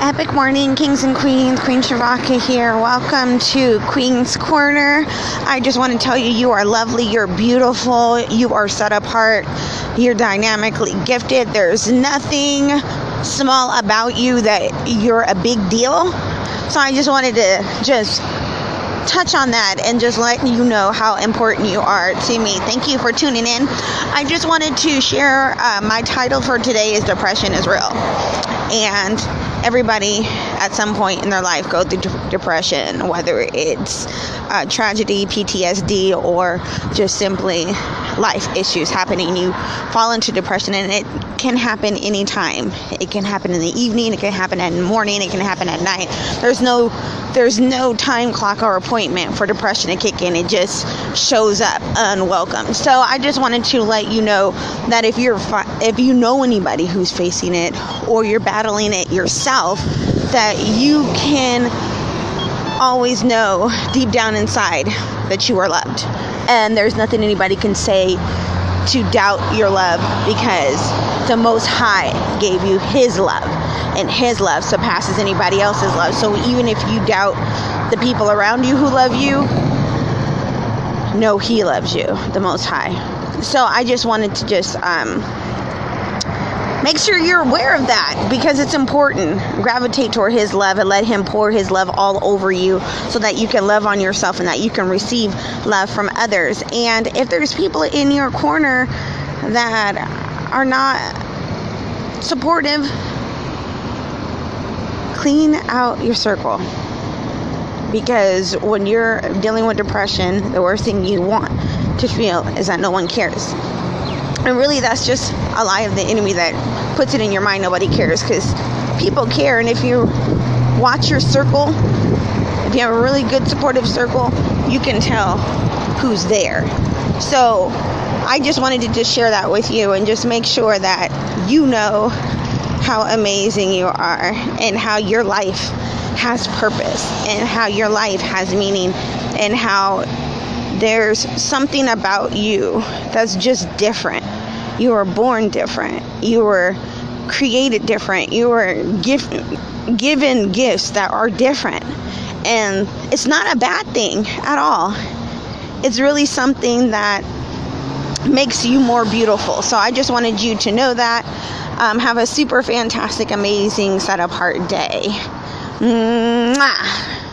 Epic morning, kings and queens. Queen Shavaka here. Welcome to Queen's Corner. I just want to tell you, you are lovely, you're beautiful, you are set apart, you're dynamically gifted. There's nothing small about you that you're a big deal. So I just wanted to just touch on that and just let you know how important you are to me. Thank you for tuning in. I just wanted to share uh, my title for today is Depression is Real. And everybody at some point in their life go through depression, whether it's uh, tragedy, PTSD, or just simply life issues happening. You fall into depression, and it can happen anytime. It can happen in the evening. It can happen in the morning. It can happen at night. There's no there's no time clock or appointment for depression to kick in. It just shows up unwelcome. So I just wanted to let you know that if you're if you know anybody who's facing it or you're battling it yourself, that you can always know deep down inside that you are loved. And there's nothing anybody can say to doubt your love because the Most High gave you His love, and His love surpasses anybody else's love. So even if you doubt the people around you who love you, know He loves you, the Most High. So I just wanted to just um, make sure you're aware of that because it's important. Gravitate toward His love and let Him pour His love all over you so that you can love on yourself and that you can receive love from others. And if there's people in your corner that are not supportive, clean out your circle. Because when you're dealing with depression, the worst thing you want to feel is that no one cares. And really, that's just a lie of the enemy that puts it in your mind nobody cares because people care. And if you watch your circle, if you have a really good supportive circle, you can tell who's there. So, I just wanted to just share that with you and just make sure that you know how amazing you are and how your life has purpose and how your life has meaning and how there's something about you that's just different. You were born different. You were created different. You were given given gifts that are different. And it's not a bad thing at all. It's really something that makes you more beautiful. So I just wanted you to know that. Um, have a super fantastic, amazing, set apart day. Mwah.